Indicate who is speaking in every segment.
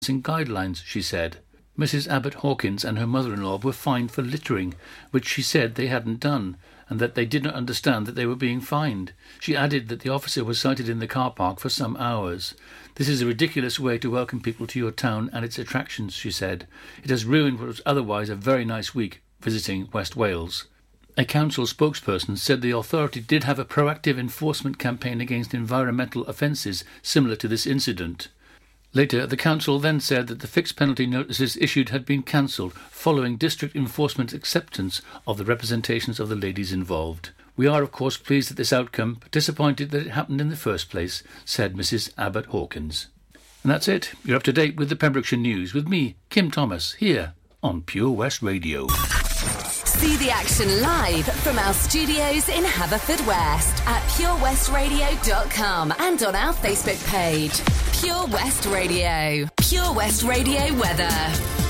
Speaker 1: guidelines, she said. Mrs. Abbott Hawkins and her mother in law were fined for littering, which she said they hadn't done, and that they did not understand that they were being fined. She added that the officer was sighted in the car park for some hours. This is a ridiculous way to welcome people to your town and its attractions, she said. It has ruined what was otherwise a very nice week visiting West Wales. A council spokesperson said the authority did have a proactive enforcement campaign against environmental offences similar to this incident. Later, the council then said that the fixed penalty notices issued had been cancelled following district enforcement's acceptance of the representations of the ladies involved. We are, of course, pleased at this outcome, but disappointed that it happened in the first place, said Mrs. Abbott Hawkins. And that's it. You're up to date with the Pembrokeshire News with me, Kim Thomas, here on Pure West Radio.
Speaker 2: See the action live from our studios in Haverfordwest at purewestradio.com and on our Facebook page. Pure West Radio. Pure West Radio weather.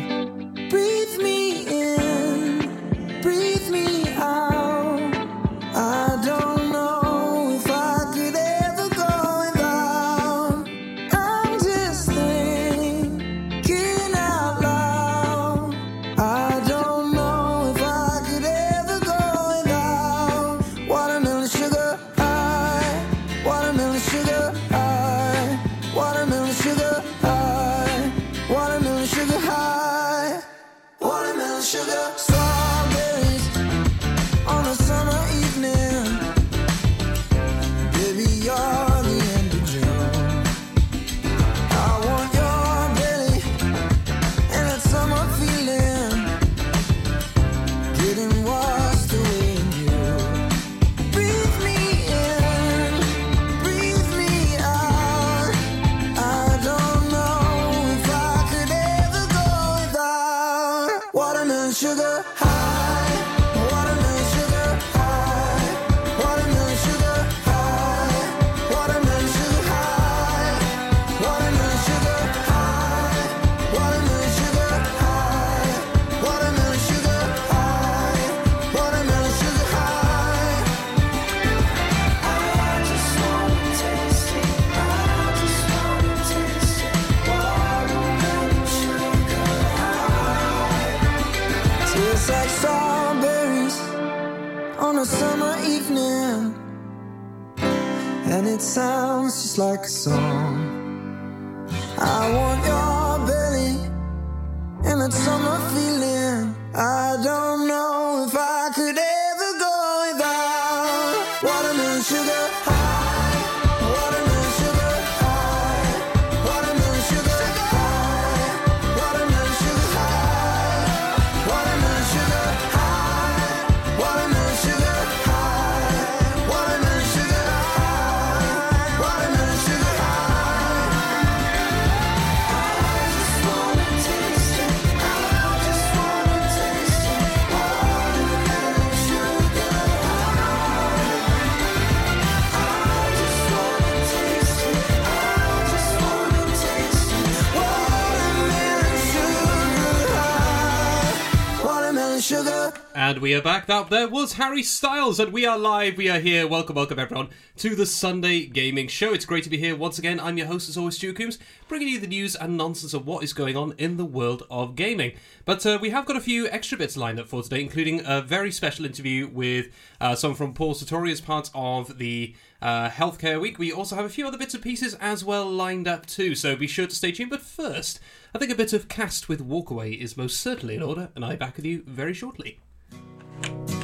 Speaker 3: We are back. That there was Harry Styles, and we are live. We are here. Welcome, welcome everyone to the Sunday Gaming Show. It's great to be here once again. I'm your host, as always, Stu Coombs, bringing you the news and nonsense of what is going on in the world of gaming. But uh, we have got a few extra bits lined up for today, including a very special interview with uh, someone from Paul Sartori as part of the uh, Healthcare Week. We also have a few other bits and pieces as well lined up too, so be sure to stay tuned. But first, I think a bit of cast with Walkaway is most certainly in order, and I'll be back with you very shortly. We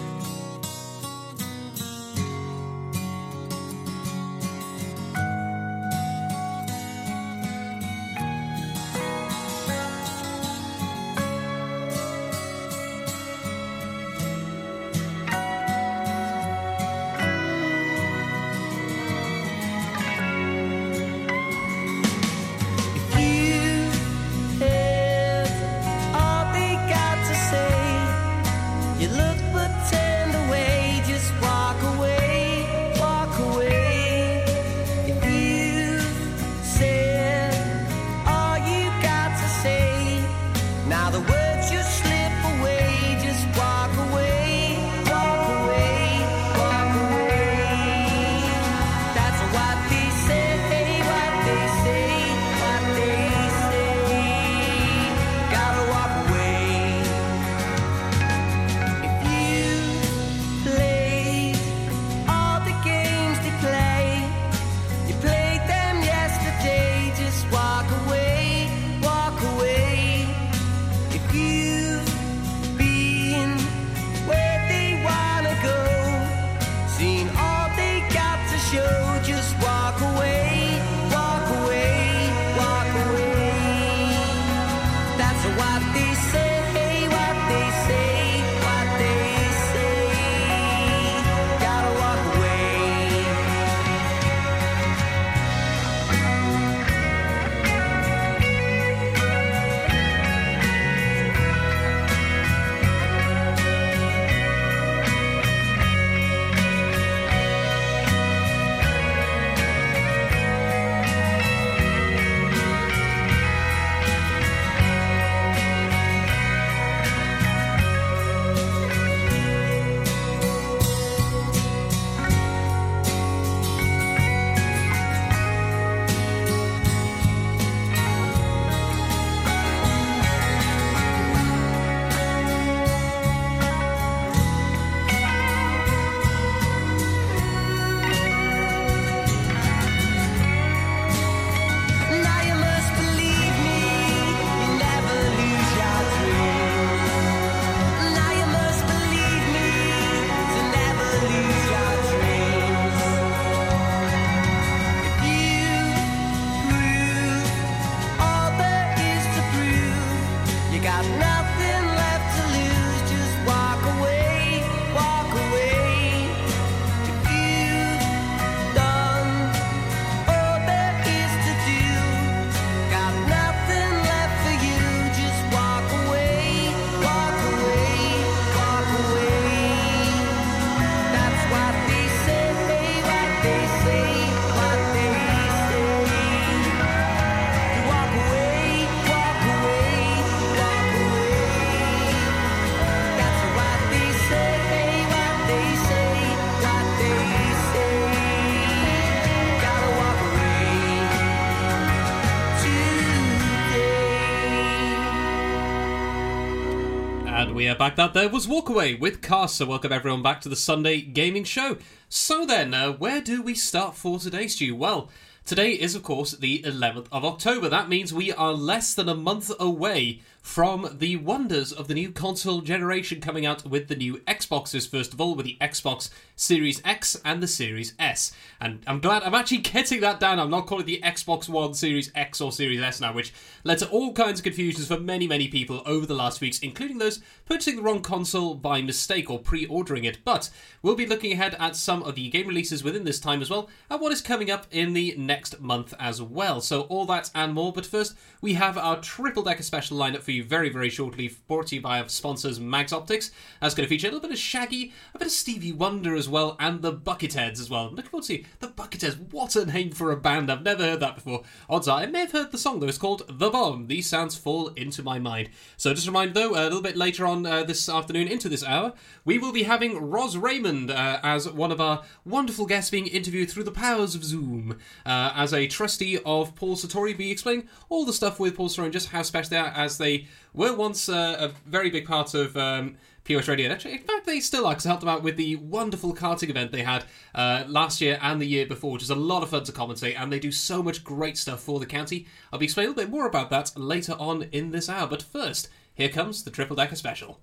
Speaker 3: back. That there was Walkaway with Cast. So welcome everyone back to the Sunday Gaming Show. So then, uh, where do we start for today, Stu? Well, today is of course the 11th of October. That means we are less than a month away from the wonders of the new console generation coming out with the new Xboxes, first of all, with the Xbox Series X and the Series S. And I'm glad I'm actually getting that down. I'm not calling the Xbox One Series X or Series S now, which led to all kinds of confusions for many, many people over the last weeks, including those purchasing the wrong console by mistake or pre ordering it. But we'll be looking ahead at some of the game releases within this time as well, and what is coming up in the next month as well. So, all that and more. But first, we have our triple decker special lineup for you very, very shortly, brought to you by our sponsors Mags Optics. That's going to feature a little bit of Shaggy, a bit of Stevie Wonder as well, and the Bucketheads as well. Looking forward to see the Bucketheads. What a name for a band! I've never heard that before. Odds are I may have heard the song though. It's called The Bomb. These sounds fall into my mind. So just a reminder though, a little bit later on uh, this afternoon, into this hour, we will be having Ros Raymond uh, as one of our wonderful guests being interviewed through the powers of Zoom uh, as a trustee of Paul Sartori. Be explaining all the stuff with Paul Sartori and just how special they are as they were once uh, a very big part of um, POS Radio. Actually, in fact, they still are because I helped them out with the wonderful karting event they had uh, last year and the year before, which is a lot of fun to commentate, and they do so much great stuff for the county. I'll be explaining a little bit more about that later on in this hour, but first, here comes the Triple Decker Special.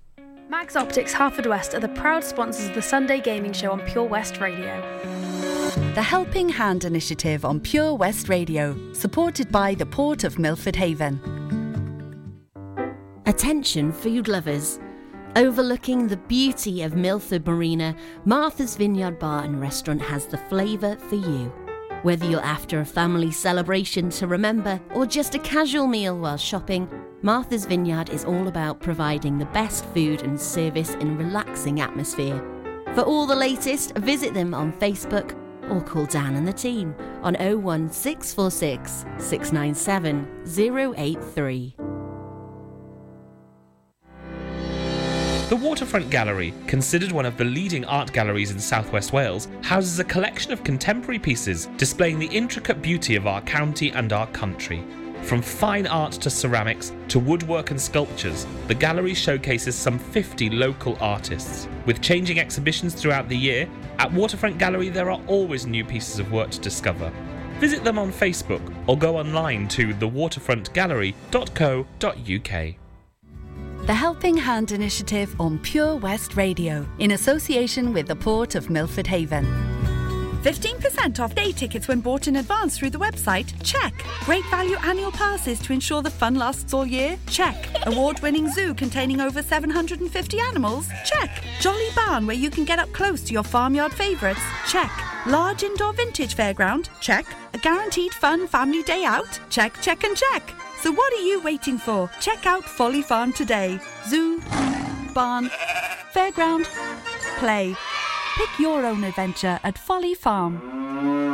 Speaker 4: Mags Optics Haverfordwest are the proud sponsors of the Sunday Gaming Show on Pure West Radio.
Speaker 5: The Helping Hand Initiative on Pure West Radio, supported by the Port of Milford Haven.
Speaker 6: Attention, food lovers. Overlooking the beauty of Milford Marina, Martha's Vineyard Bar and Restaurant has the flavour for you. Whether you're after a family celebration to remember or just a casual meal while shopping, Martha's Vineyard is all about providing the best food and service in a relaxing atmosphere. For all the latest, visit them on Facebook or call Dan and the team on 01646 697 083.
Speaker 7: The Waterfront Gallery, considered one of the leading art galleries in southwest Wales, houses a collection of contemporary pieces displaying the intricate beauty of our county and our country. From fine art to ceramics to woodwork and sculptures, the gallery showcases some 50 local artists. With changing exhibitions throughout the year, at Waterfront Gallery there are always new pieces of work to discover. Visit them on Facebook or go online to thewaterfrontgallery.co.uk.
Speaker 5: The Helping Hand Initiative on Pure West Radio, in association with the Port of Milford Haven.
Speaker 8: 15% off day tickets when bought in advance through the website? Check. Great value annual passes to ensure the fun lasts all year? Check. Award winning zoo containing over 750 animals? Check. Jolly barn where you can get up close to your farmyard favourites? Check. Large indoor vintage fairground? Check. A guaranteed fun family day out? Check, check, and check. So what are you waiting for? Check out Folly Farm today. Zoo, barn, fairground, play. Pick your own adventure at Folly Farm.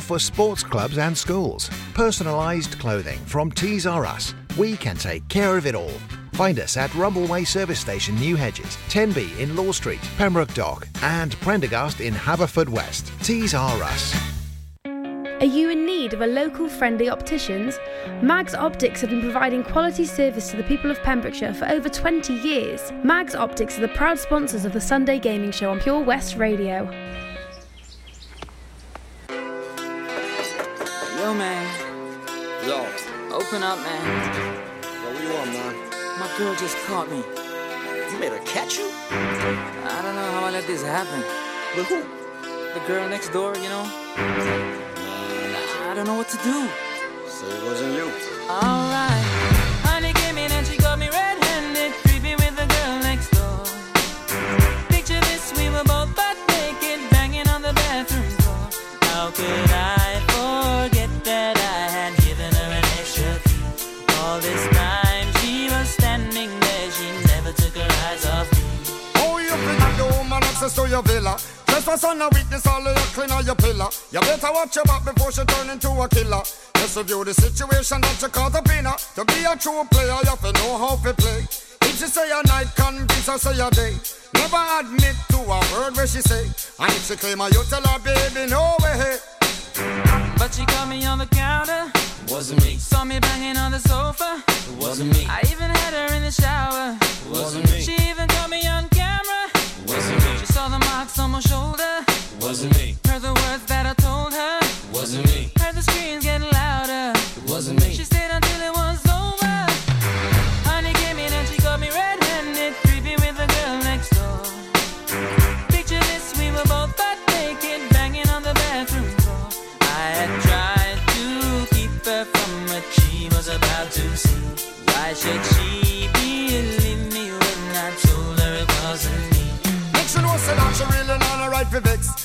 Speaker 9: for sports clubs and schools. Personalised clothing from Tees R Us. We can take care of it all. Find us at Rumbleway Service Station, New Hedges, 10B in Law Street, Pembroke Dock, and Prendergast in Haverfordwest. Tees R Us.
Speaker 4: Are you in need of a local friendly opticians? Mags Optics have been providing quality service to the people of Pembrokeshire for over 20 years. Mags Optics are the proud sponsors of the Sunday Gaming Show on Pure West Radio.
Speaker 10: Yo, man.
Speaker 11: Yo.
Speaker 10: Open up, man.
Speaker 11: Yo, what you want, man?
Speaker 10: My girl just caught me.
Speaker 11: You made her catch you?
Speaker 10: I don't know how I let this happen.
Speaker 11: With who?
Speaker 10: The girl next door, you know? I don't know what to do.
Speaker 11: So it wasn't you.
Speaker 10: Alright.
Speaker 12: You better watch your back before she turn into a killer. Just review the situation that you caught up in her. To be a true player, you have to know how to play. If she say a night, convince her say a day. Never admit to a word where she say. And if she claim her, you tell her, baby, no way.
Speaker 10: But she caught me on the counter.
Speaker 13: Wasn't me.
Speaker 10: Saw me banging on the sofa.
Speaker 13: It wasn't me.
Speaker 10: I even had her in the shower.
Speaker 13: It wasn't me.
Speaker 10: She even caught me on camera.
Speaker 13: It wasn't me.
Speaker 10: She saw the marks on my shoulder.
Speaker 13: Wasn't me.
Speaker 10: Heard the words that I told her.
Speaker 13: It wasn't me.
Speaker 10: Heard the screams getting louder.
Speaker 13: It wasn't me.
Speaker 10: She stayed until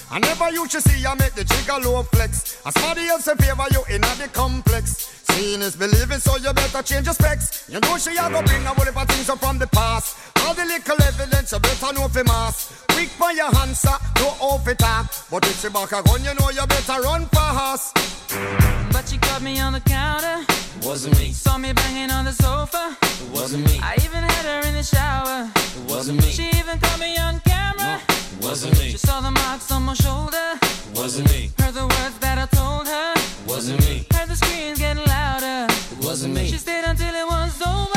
Speaker 10: I
Speaker 12: never used to see I make the jigger low flex. As somebody else in favor you in a the complex. Seeing is believing, so you better change your specs. You know she a go bring a whole heap of things up from the past. All the little evidence you better know for mass. Quick for your answer, no off it talk. But if she back a gun, you know you better run fast.
Speaker 10: But she caught me on the counter.
Speaker 13: It wasn't me.
Speaker 10: Saw me banging on the sofa.
Speaker 13: It wasn't me.
Speaker 10: I even had her in the shower.
Speaker 13: It wasn't me.
Speaker 10: She even caught me on camera.
Speaker 13: It wasn't me.
Speaker 10: She saw the marks on my shoulder.
Speaker 13: It wasn't me.
Speaker 10: Heard the words that I told her.
Speaker 13: It wasn't me. Wasn't me.
Speaker 10: She stayed until it was over.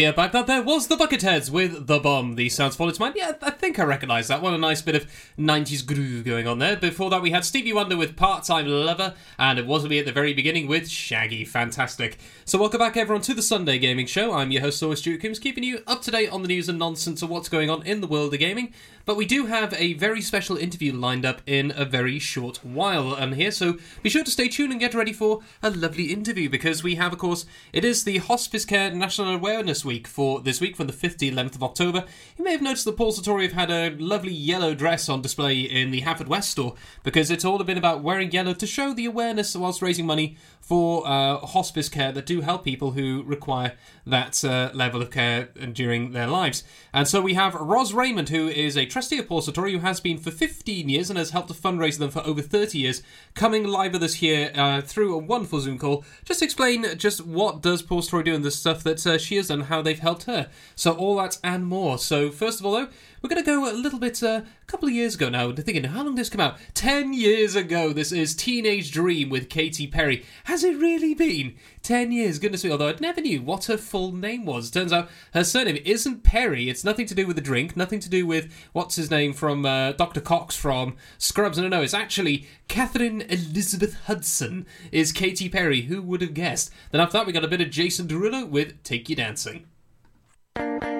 Speaker 3: We are back. That there was the Bucketheads with The Bomb. The sounds fall into mind. Yeah, I think I recognise that one. A nice bit of 90s groove going on there. Before that, we had Stevie Wonder with Part Time Lover, and it was me at the very beginning with Shaggy. Fantastic. So, welcome back, everyone, to the Sunday Gaming Show. I'm your host, always Stuart Coombs, keeping you up to date on the news and nonsense of what's going on in the world of gaming. But we do have a very special interview lined up in a very short while um, here, so be sure to stay tuned and get ready for a lovely interview because we have, of course, it is the Hospice Care National Awareness Week for this week from the 5th to 11th of October. You may have noticed that Paul Sartori have had a lovely yellow dress on display in the Haverfordwest store because it's all bit about wearing yellow to show the awareness whilst raising money for uh, hospice care that do help people who require that uh, level of care during their lives. And so we have Ros Raymond, who is a trustee of Paul Sartori, who has been for 15 years and has helped to fundraise them for over 30 years, coming live with us here uh, through a wonderful Zoom call. Just explain just what does Paul Sartori do and the stuff that uh, she has done, how they've helped her. So all that and more. So first of all, though, We're going to go a little bit, uh, a couple of years ago now. Thinking, how long did this come out? Ten years ago. This is Teenage Dream with Katy Perry. Has it really been ten years? Goodness me! Although I never knew what her full name was. Turns out her surname isn't Perry. It's nothing to do with the drink. Nothing to do with what's his name from uh, Dr. Cox from Scrubs. No, no, it's actually Katheryn Elizabeth Hudson. Is Katy Perry? Who would have guessed? Then after that, we got a bit of Jason Derulo with "Take You Dancing."
Speaker 14: Let's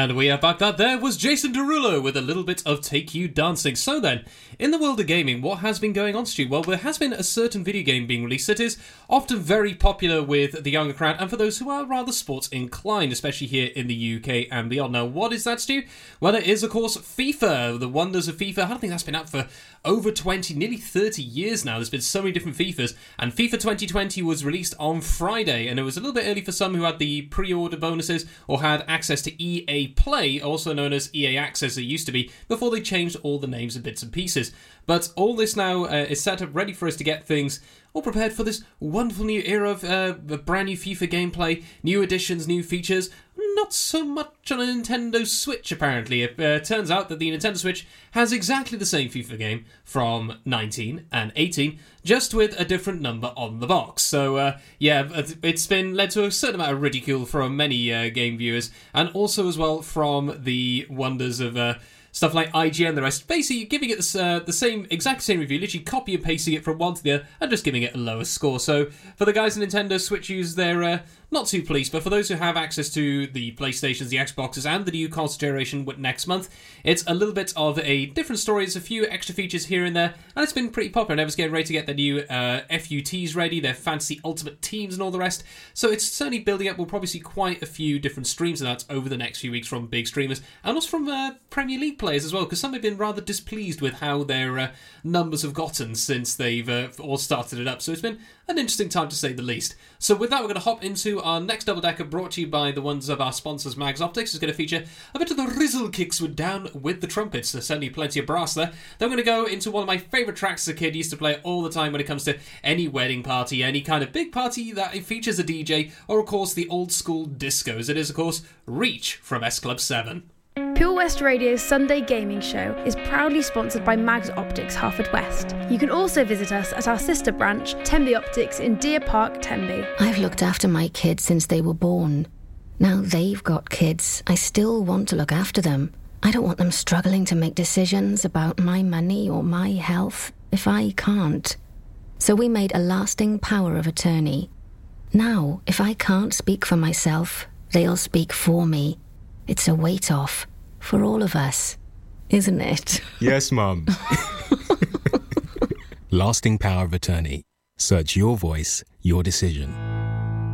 Speaker 3: And we are back. That there was Jason Derulo with a little bit of Take You Dancing. So then, in the world of gaming, what has been going on, Stu? Well, there has been a certain video game being released that is often very popular with the younger crowd and for those who are rather sports inclined, especially here in the UK and beyond. Now, what is that, Stu? Well, it is, of course, FIFA. The wonders of FIFA. I don't think that's been out for over 20, nearly 30 years now. There's been so many different FIFAs, and FIFA 2020 was released on Friday, and it was a little bit early for some who had the pre order bonuses or had access to EA Play, also known as EA Access, it used to be, before they changed all the names and bits and pieces. But all this now uh, is set up ready for us to get things all prepared for this wonderful new era of uh, brand new FIFA gameplay, new additions, new features. Not so much on a Nintendo Switch, apparently. It uh, turns out that the Nintendo Switch has exactly the same FIFA game from 19 and 18, just with a different number on the box. So, uh, yeah, it's been led to a certain amount of ridicule from many uh, game viewers, and also as well from the wonders of. Uh, stuff like IGN and the rest, basically giving it uh, the same exact same review, literally copy and pasting it from one to the other, and just giving it a lower score. So for the guys in Nintendo Switch users, they're uh, not too pleased, but for those who have access to the PlayStations, the Xboxes, and the new console generation next month, it's a little bit of a different story. There's a few extra features here and there, and it's been pretty popular. And everyone's getting ready to get the new uh, FUTs ready, their fancy ultimate teams, and all the rest. So it's certainly building up. We'll probably see quite a few different streams of that over the next few weeks from big streamers, and also from uh, Premier League players as well, because some have been rather displeased with how their uh, numbers have gotten since they've uh, all started it up. So it's been an interesting time to say the least. So with that, we're going to hop into our next double decker, brought to you by the ones of our sponsors, Mags Optics. is going to feature a bit of the Rizzle kicks with down with the trumpets. There's certainly plenty of brass there. Then we're going to go into one of my favourite tracks as a kid. Used to play all the time when it comes to any wedding party, any kind of big party that features a DJ, or of course the old school discos. It is of course Reach from S Club Seven.
Speaker 4: Pure West Radio's Sunday Gaming Show is proudly sponsored by Mags Optics Haverfordwest. You can also visit us at our sister branch, Tenby Optics in Deer Park, Tenby.
Speaker 15: I've looked after my kids since they were born. Now they've got kids. I still want to look after them. I don't want them struggling to make decisions about my money or my health if I can't. So we made a lasting power of attorney. Now, if I can't speak for myself, they'll speak for me. It's a weight off for all of us, isn't it?
Speaker 16: Yes, Mum. Lasting power of attorney. Search your voice, your decision.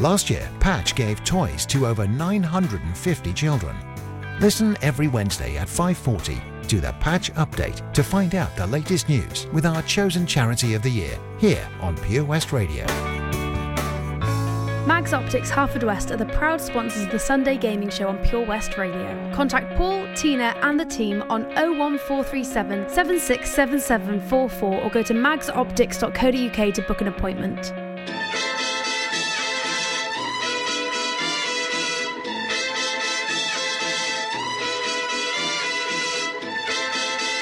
Speaker 9: Last year, Patch gave toys to over 950 children. Listen every Wednesday at 5:40 to the Patch Update to find out the latest news with our chosen charity of the year here on Pure West Radio.
Speaker 4: Mags Optics Haverfordwest are the proud sponsors of the Sunday Gaming Show on Pure West Radio. Contact Paul, Tina, and the team on 01437 767744 or go to magsoptics.co.uk to book an appointment.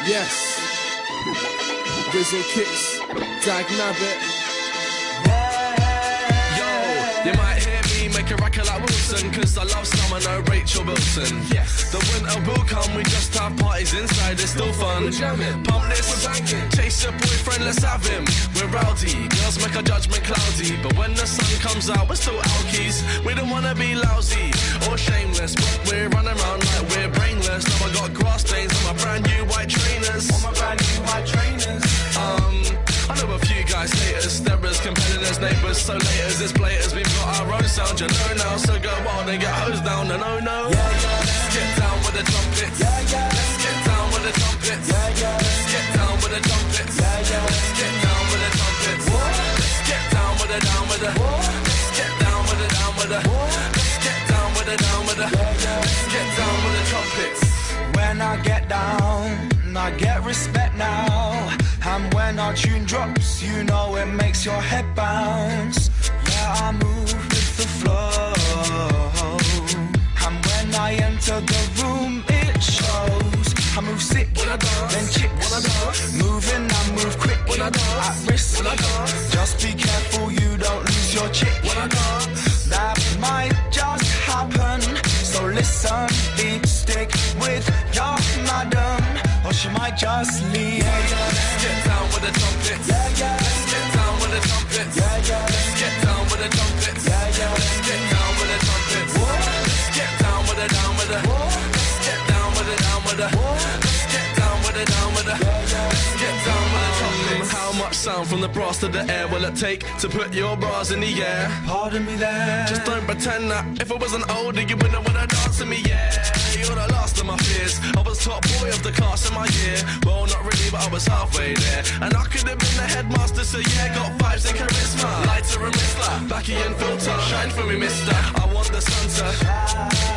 Speaker 17: Yes. Rizzle Kicks, Dag Nabbit.
Speaker 13: Make a record like Wilson, cause I love summer, no Rachel Wilson. Yes. The winter will come, we just have parties inside, it's still fun. We're jamming, pump this, we're banging. Chase your boyfriend, let's have him. We're rowdy, girls make our judgment cloudy. But when the sun comes out, we're still alkies. We don't wanna be lousy or shameless, but we're running around like we're brainless. Now I got grass stains on my brand new white trainers. On my brand new white trainers. Um, I know a few guys hate us, competitors, neighbours, so laters, it's platers. We've got our own sound, you know now. So go wild and get hosed down, and oh no. Yeah, yeah. Let's get down with the trumpets. Yeah, yeah. Let's get down with the trumpets. Yeah, yeah. Let's get down with the trumpets. Yeah, yeah. Let's get down with the trumpets. Let's get down with the down with the. Let's get down with the down with the. Let's get down with the down with the. Let's get down with the trumpets.
Speaker 18: When I get down, I get respect now. And when our tune drops, you know it makes your head bounce. Yeah, I move with the flow. And when I enter the room, it shows. I move sick, then chicks. Moving, I move quick. At risk, just be careful you don't lose your chick. That might just happen. So listen, eat stick with your madam, she might just leave.
Speaker 13: Let's get down with the trumpets. Yeah, yeah. Let's get down with the trumpets. Yeah, yeah. Let's get down with the trumpets. Yeah, yeah. Let's get down with the trumpets. Let's get down with the down with the. Let's get down with the down with the. Let's get down with the down with the. Let's get down with the trumpets. How much sound from the brass to the air will it take to put your bras in the air?
Speaker 18: Pardon me there.
Speaker 13: Just don't pretend that if I wasn't older, you wouldn't wanna dance with me, yeah. You're the last of my fears. I was top boy of the class in my year. Well, not really, but I was halfway there. And I could have been the headmaster, so yeah, got vibes and charisma. Lighter and Mistler, backy and filter. Shine for me, mister. I want the sun to.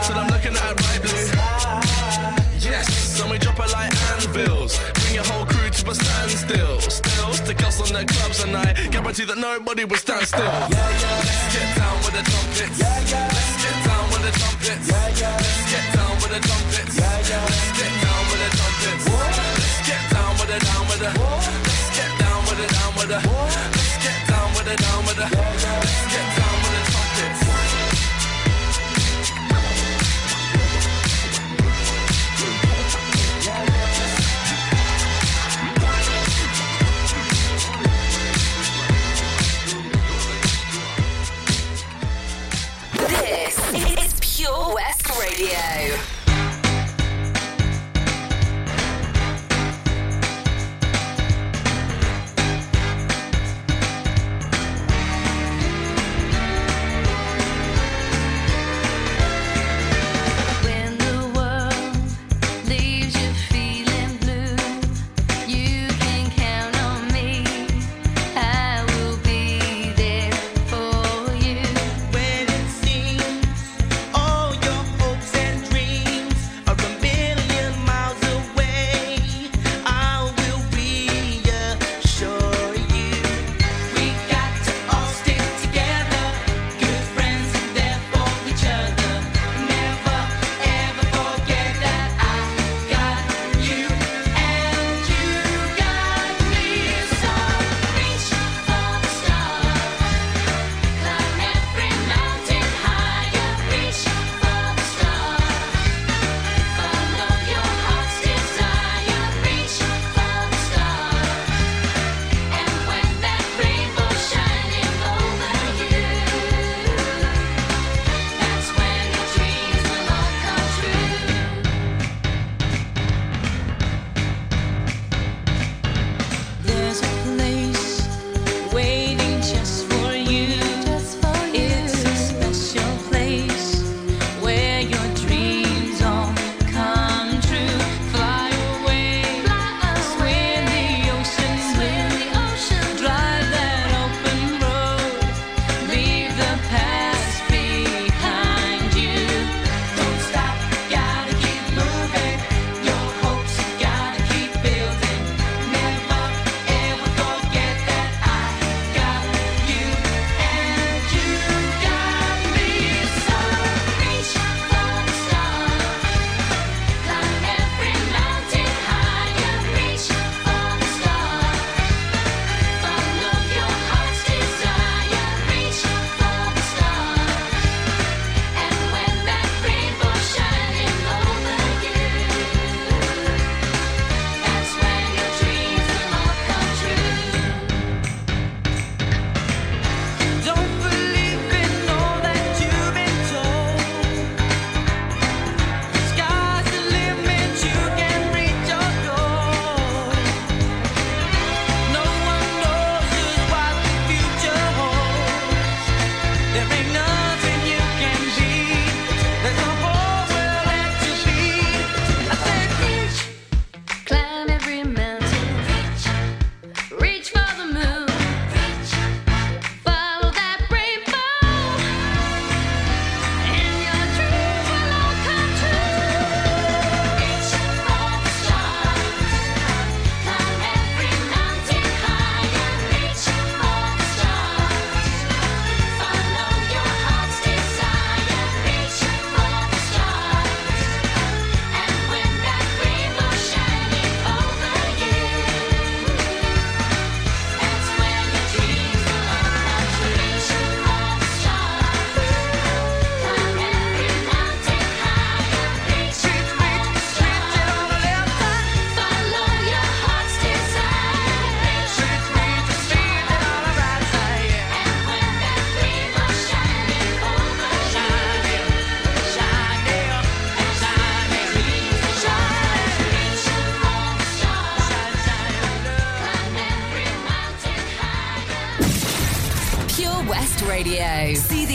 Speaker 13: Till I'm looking at bright blue. Yes, and we drop it like anvils. Bring your whole crew to a standstill. Still, stick us on the clubs and I guarantee that nobody will stand still. Yeah, yeah. Let's get down with the trumpets. Yeah, yeah. Let's get down with the trumpets. Yeah, yeah. Let's get down with the trumpets. Yeah, yeah. Let's get down with the trumpets. Let's get down with the down with the. Let's get down with the down with the. Let's get down with the down with the. Let's get down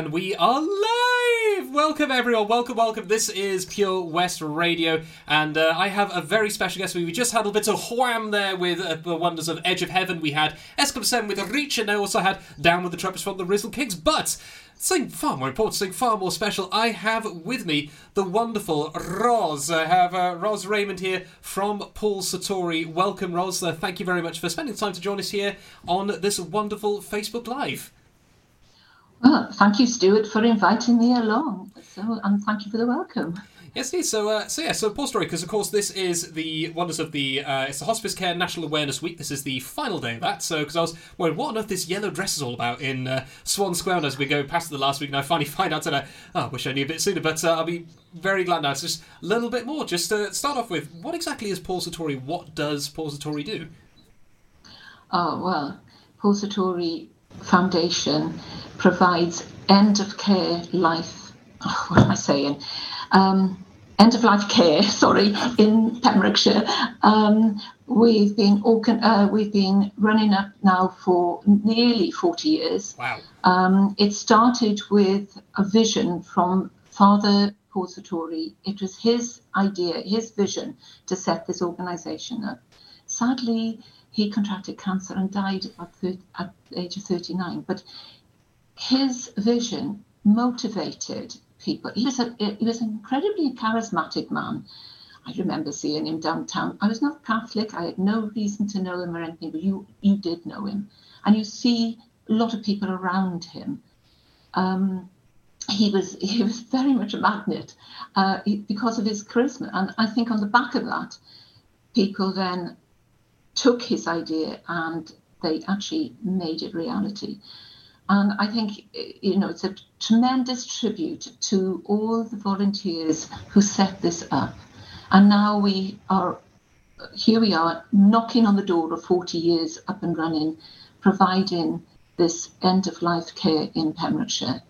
Speaker 3: And we are live welcome everyone. Welcome, welcome. This is Pure West Radio, and uh, I have a very special guest. We just had a bit of wham there with uh, the wonders of Edge of Heaven. We had S Club Seven with Reach, and I also had Down with the Trumpets from the Rizzle Kicks. But something far more important, something far more special. I have with me the wonderful Roz. I have uh, Roz Raymond here from Paul Sartori. Welcome, Roz. Uh, thank you very much for spending time to join us here on this wonderful Facebook Live.
Speaker 19: Well, thank you, Stuart, for inviting me along. So, and thank you for the welcome.
Speaker 3: Yes, indeed. So, uh, so yeah, so Paul Sartori, because of course this is the wonders of the uh, it's the Hospice Care National Awareness Week. This is the final day of that. So, because I was wondering what on earth this yellow dress is all about in uh, Swan Square as we go past the last week, and I finally find out. Oh, I wish I knew a bit sooner, but uh, I'll be very glad now. It's just a little bit more. Just to start off with, what exactly is Paul Sartori? What does Paul Sartori do?
Speaker 19: Oh, well, Paul Sartori Foundation provides end of care life. Oh, what am I saying? Um, end of life care. Sorry, in Pembrokeshire. Um, we've been organ- uh, we've been running up now for nearly forty years.
Speaker 3: Wow.
Speaker 19: Um, it started with a vision from Father Paul Sartori. It was his idea, his vision to set this organisation up. Sadly, he contracted cancer and died at, thir- at the age of 39. But his vision motivated people. He was, a, he was an incredibly charismatic man. I remember seeing him downtown. I was not Catholic. I had no reason to know him or anything, but you, you did know him. And you see a lot of people around him. Um, he was he was very much a magnet uh, because of his charisma, and I think on the back of that, people then took his idea and they actually made it reality. And I think you know it's a tremendous tribute to all the volunteers who set this up. And now we are here we are knocking on the door of 40 years up and running, providing this end of life care in Pembrokeshire.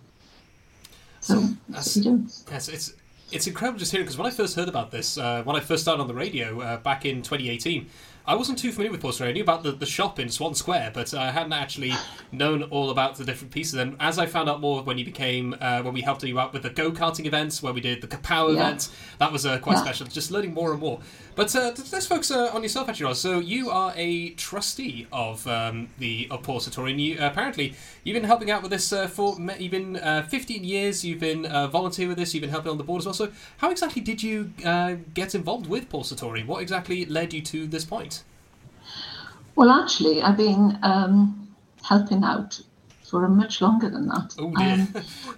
Speaker 19: So that's.
Speaker 3: Yes, it's it's incredible just hearing because when I first heard about this, uh, when I first started on the radio uh, back in 2018, I wasn't too familiar with Portsmouth. I knew about the, the shop in Swan Square, but I hadn't actually known all about the different pieces. And as I found out more when you became, uh, when we helped you out with the go karting events, where we did the Kapow
Speaker 19: Yeah.
Speaker 3: events, that was uh, quite
Speaker 19: Yeah.
Speaker 3: special. Just learning more and more. But uh, let's focus uh, on yourself, actually, Ross. So you are a trustee of um, the of and you apparently you've been helping out with this uh, for you've been uh, 15 years. You've been uh, volunteer with this. You've been helping on the board as well. So how exactly did you uh, get involved with Paul Sartori? What exactly led you to this point?
Speaker 19: Well, actually, I've been um, helping out for much longer than that.
Speaker 3: Oh.
Speaker 19: Um,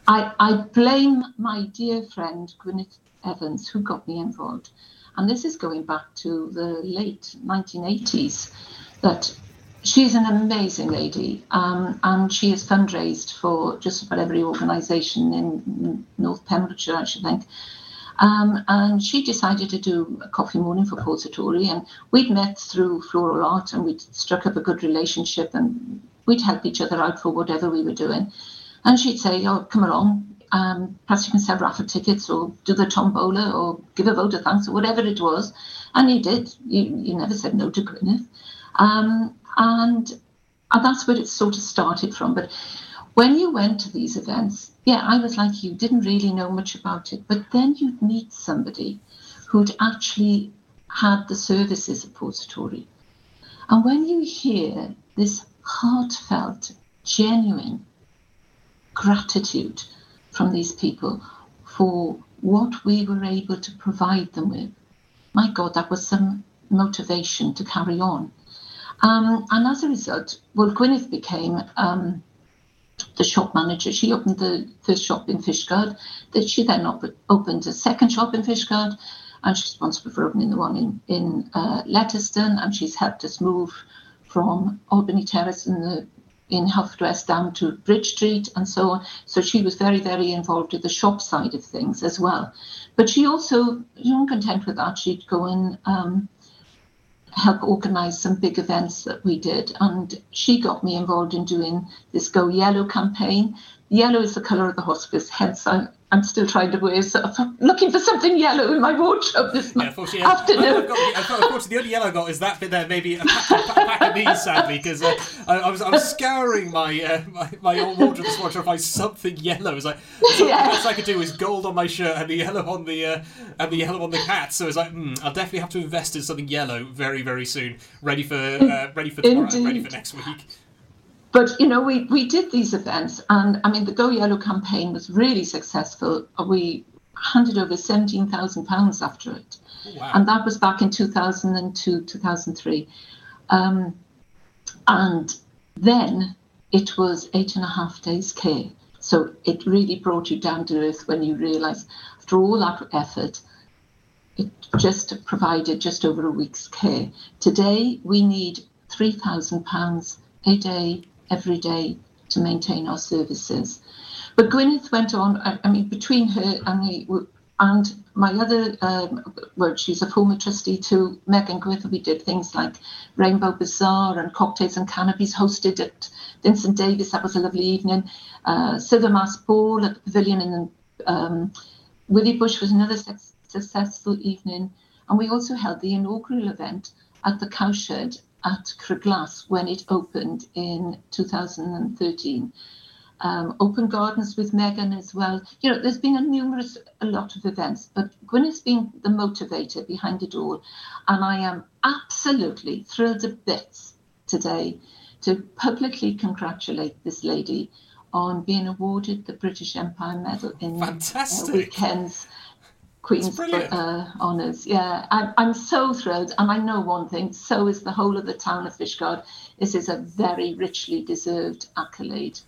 Speaker 19: I, I blame my dear friend Gwyneth Evans, who got me involved. And this is going back to the late 1980s, that she's an amazing lady. Um, and she has fundraised for just about every organisation in North Pembrokeshire, I should think. Um, and she decided to do a coffee morning for Paul Sartori, and we'd met through floral art, and we'd struck up a good relationship, and we'd help each other out for whatever we were doing. And she'd say, "Oh, come along, um, perhaps you can sell raffle tickets, or do the tombola, or give a vote of thanks, or whatever it was." And you did. You, you never said no to Gwyneth, um, and and that's where it sort of started from. But when you went to these events, yeah, I was like you, didn't really know much about it, but then you'd meet somebody who'd actually had the services of Paul Sartori. And when you hear this heartfelt, genuine gratitude from these people for what we were able to provide them with, my God, that was some motivation to carry on. Um, and as a result, well, Gwyneth became um, the shop manager. She opened the first shop in Fishguard. That she then op- opened a second shop in Fishguard, and she's responsible for opening the one in in uh, Letterston. And she's helped us move from Albany Terrace in the in West down to Bridge Street and so on. So she was very, very involved with the shop side of things as well. But she also, you know, content with that, she'd go and um, help organise some big events that we did. And she got me involved in doing this Go Yellow campaign. Yellow is the colour of the hospice, hence I, I'm still trying to wear, so, looking for something yellow in my wardrobe this
Speaker 3: Yeah,
Speaker 19: month.
Speaker 3: I-
Speaker 19: afternoon.
Speaker 3: I've got, unfortunately, the only yellow I got is that bit there, maybe a pack, a pack of these, sadly, because uh, I, I was I was scouring my uh, my, my old wardrobe this morning to find something yellow. It was like so
Speaker 19: Yeah.
Speaker 3: the best I could do is gold on my shirt and the yellow on the uh, and the yellow on the hat. So it's like, hmm, I'll definitely have to invest in something yellow very very soon, ready for uh, ready for tomorrow, ready for next week.
Speaker 19: But you know, we, we did these events, and I mean, the Go Yellow campaign was really successful. We handed over seventeen thousand pounds after it, and that was back in two thousand and two, two thousand three, um, and then it was eight and a half days care. So it really brought you down to earth when you realise after all that effort, it just provided just over a week's care. Today we need three thousand pounds a day, every day, to maintain our services. But Gwyneth went on. I, mean, between her and w- and my other, um, well, she's a former trustee too, Megan Gwyneth. We did things like Rainbow Bazaar and cocktails and canopies hosted at Vincent Davies. That was a lovely evening. Uh, Silver Mask Ball at the Pavilion in um, Withybush was another suc successful evening. And we also held the inaugural event at the Cowshed at Crug Glas when it opened in 2013. Um, open gardens with Megan as well. You know, there's been a numerous, a lot of events, but Gwyneth's been the motivator behind it all. And I am absolutely thrilled to bits today to publicly congratulate this lady on being awarded the British Empire Medal in
Speaker 3: Fantastic.
Speaker 19: Uh, weekends. Queen's uh, honours. Yeah, I'm, I'm so thrilled, and I know one thing. So is the whole of the town of Fishguard. This is a very richly deserved accolade.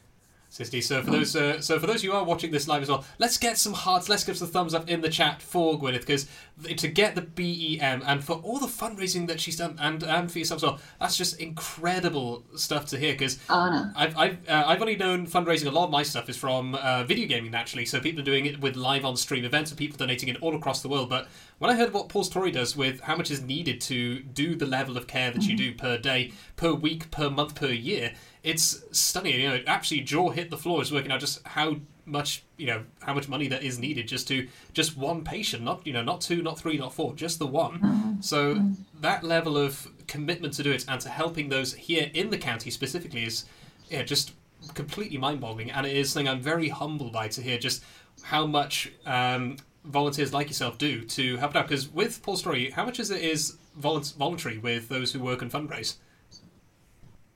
Speaker 3: Sixty. So for those, uh, so for those who are watching this live as well, let's get some hearts. Let's give some thumbs up in the chat for Gwyneth because to get the BEM and for all the fundraising that she's done and and for yourself as well, that's just incredible stuff to hear. Because
Speaker 19: Oh, no.
Speaker 3: I've I've, uh, I've only known fundraising. A lot of my stuff is from uh, video gaming naturally. So people are doing it with live on stream events and people donating it all across the world. But when I heard what Paul Sartori does with how much is needed to do the level of care that you do per day, per week, per month, per year, it's stunning. You know, actually, jaw hit the floor is working out just how much you know how much money that is needed just to just one patient, not you know not two, not three, not four, just the one. So that level of commitment to do it and to helping those here in the county specifically is yeah just completely mind-boggling, and it is something I'm very humbled by to hear just how much um, volunteers like yourself do to help out. Because with Paul Sartori, how much is it is volunt- voluntary with those who work and fundraise?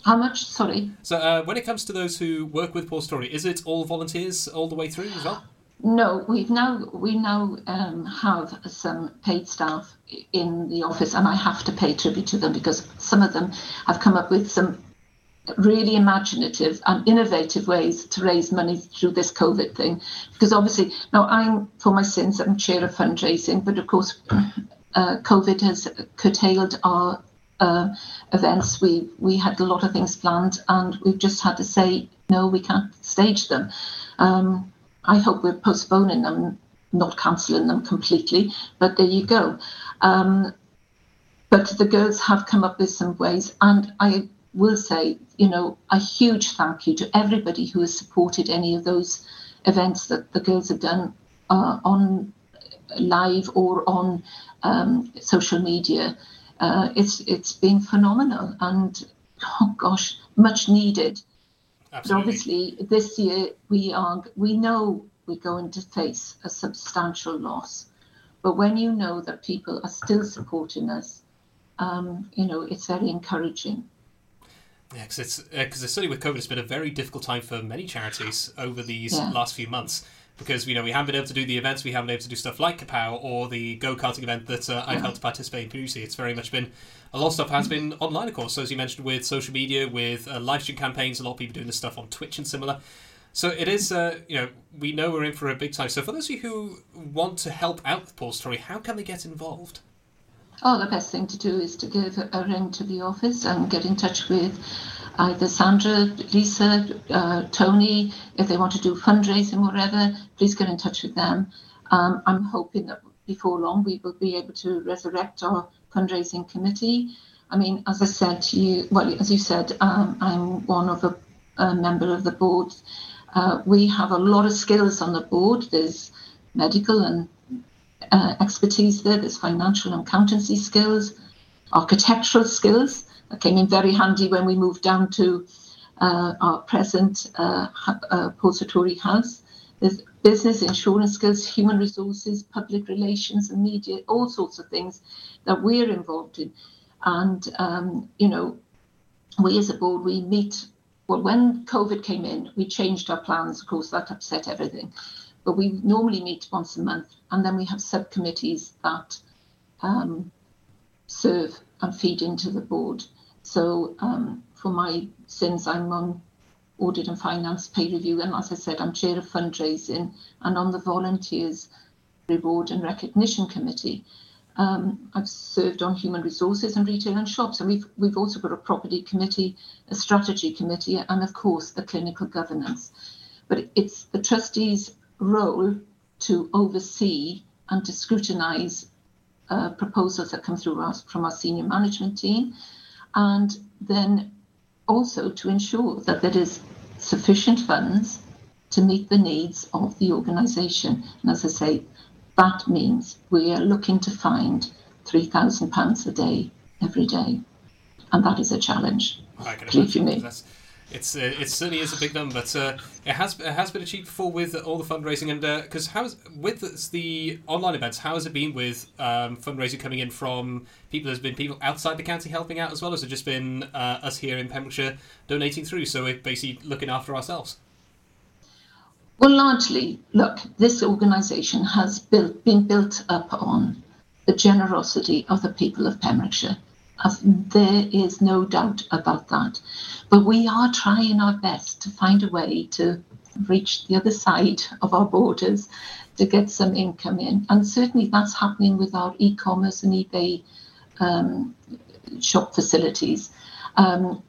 Speaker 19: How much? Sorry.
Speaker 3: So uh, when it comes to those who work with Paul Sartori, is it all volunteers all the way through as well?
Speaker 19: No, we've now we now um, have some paid staff in the office, and I have to pay tribute to them because some of them have come up with some really imaginative and innovative ways to raise money through this COVID thing. Because obviously, now I'm for my sins, I'm chair of fundraising, but of course, uh, COVID has curtailed our uh, events. We we had a lot of things planned, and we've just had to say no, we can't stage them. Um, I hope we're postponing them, not cancelling them completely. But there you go. Um, but the girls have come up with some ways, and I will say, you know, a huge thank you to everybody who has supported any of those events that the girls have done uh, on live or on um, social media. Uh, it's it's been phenomenal, and oh gosh, much needed. But obviously, this year we are we know we're going to face a substantial loss. But when you know that people are still supporting us, um, you know it's very encouraging.
Speaker 3: Yeah, because it's because certainly with COVID, it's been a very difficult time for many charities over these
Speaker 19: Yeah.
Speaker 3: last few months. Because you know we haven't been able to do the events, we haven't been able to do stuff like Kapow or the go karting event that uh, I've helped participate in previously. It's very much been a lot of stuff has been online, of course. So as you mentioned, with social media, with uh, live stream campaigns, a lot of people doing this stuff on Twitch and similar. So it is, uh, you know, we know we're in for a big time. So for those of you who want to help out with Paul Sartori, how can they get involved?
Speaker 19: Oh, the best thing to do is to give a a ring to the office and get in touch with either Sandra, Lisa, uh, Tony. If they want to do fundraising, or whatever, please get in touch with them. Um, I'm hoping that before long we will be able to resurrect our fundraising committee. I mean, as I said to you, well, as you said, um, I'm one of a, a member of the board. Uh, we have a lot of skills on the board. There's medical and uh, expertise there. There's financial and accountancy skills, architectural skills that came in very handy when we moved down to uh, our present uh, uh, house. There's business, insurance skills, human resources, public relations, and media, all sorts of things that we're involved in. And, um, you know, we as a board, we meet. Well, when COVID came in, we changed our plans. Of course, that upset everything. But we normally meet once a month, and then we have subcommittees that um, serve and feed into the board. So um, for my sins, I'm on audit and finance pay review, and as I said, I'm chair of fundraising and on the volunteers reward and recognition committee. Um, I've served on human resources and retail and shops, and we've we've also got a property committee, a strategy committee, and of course the clinical governance. But it's the trustees' role to oversee and to scrutinise uh, proposals that come through us from our senior management team, and then also to ensure that there is sufficient funds to meet the needs of the organisation. And as I say, that means we are looking to find £3,000 a day every day. And that is a challenge.
Speaker 3: I can
Speaker 19: Believe you
Speaker 3: imagine.
Speaker 19: me.
Speaker 3: That's, it's uh, it certainly is a big number, but uh, it has it has been achieved before with all the fundraising and because how's with the, online events, how has it been with um, fundraising coming in from people? There's been people outside the county helping out as well, has it just been uh, us here in Pembrokeshire donating through? So we're basically looking after ourselves.
Speaker 19: Well, largely, look, this organisation has built, been built up on the generosity of the people of Pembrokeshire. There is no doubt about that. But we are trying our best to find a way to reach the other side of our borders to get some income in. And certainly that's happening with our e commerce and eBay um, shop facilities. Um,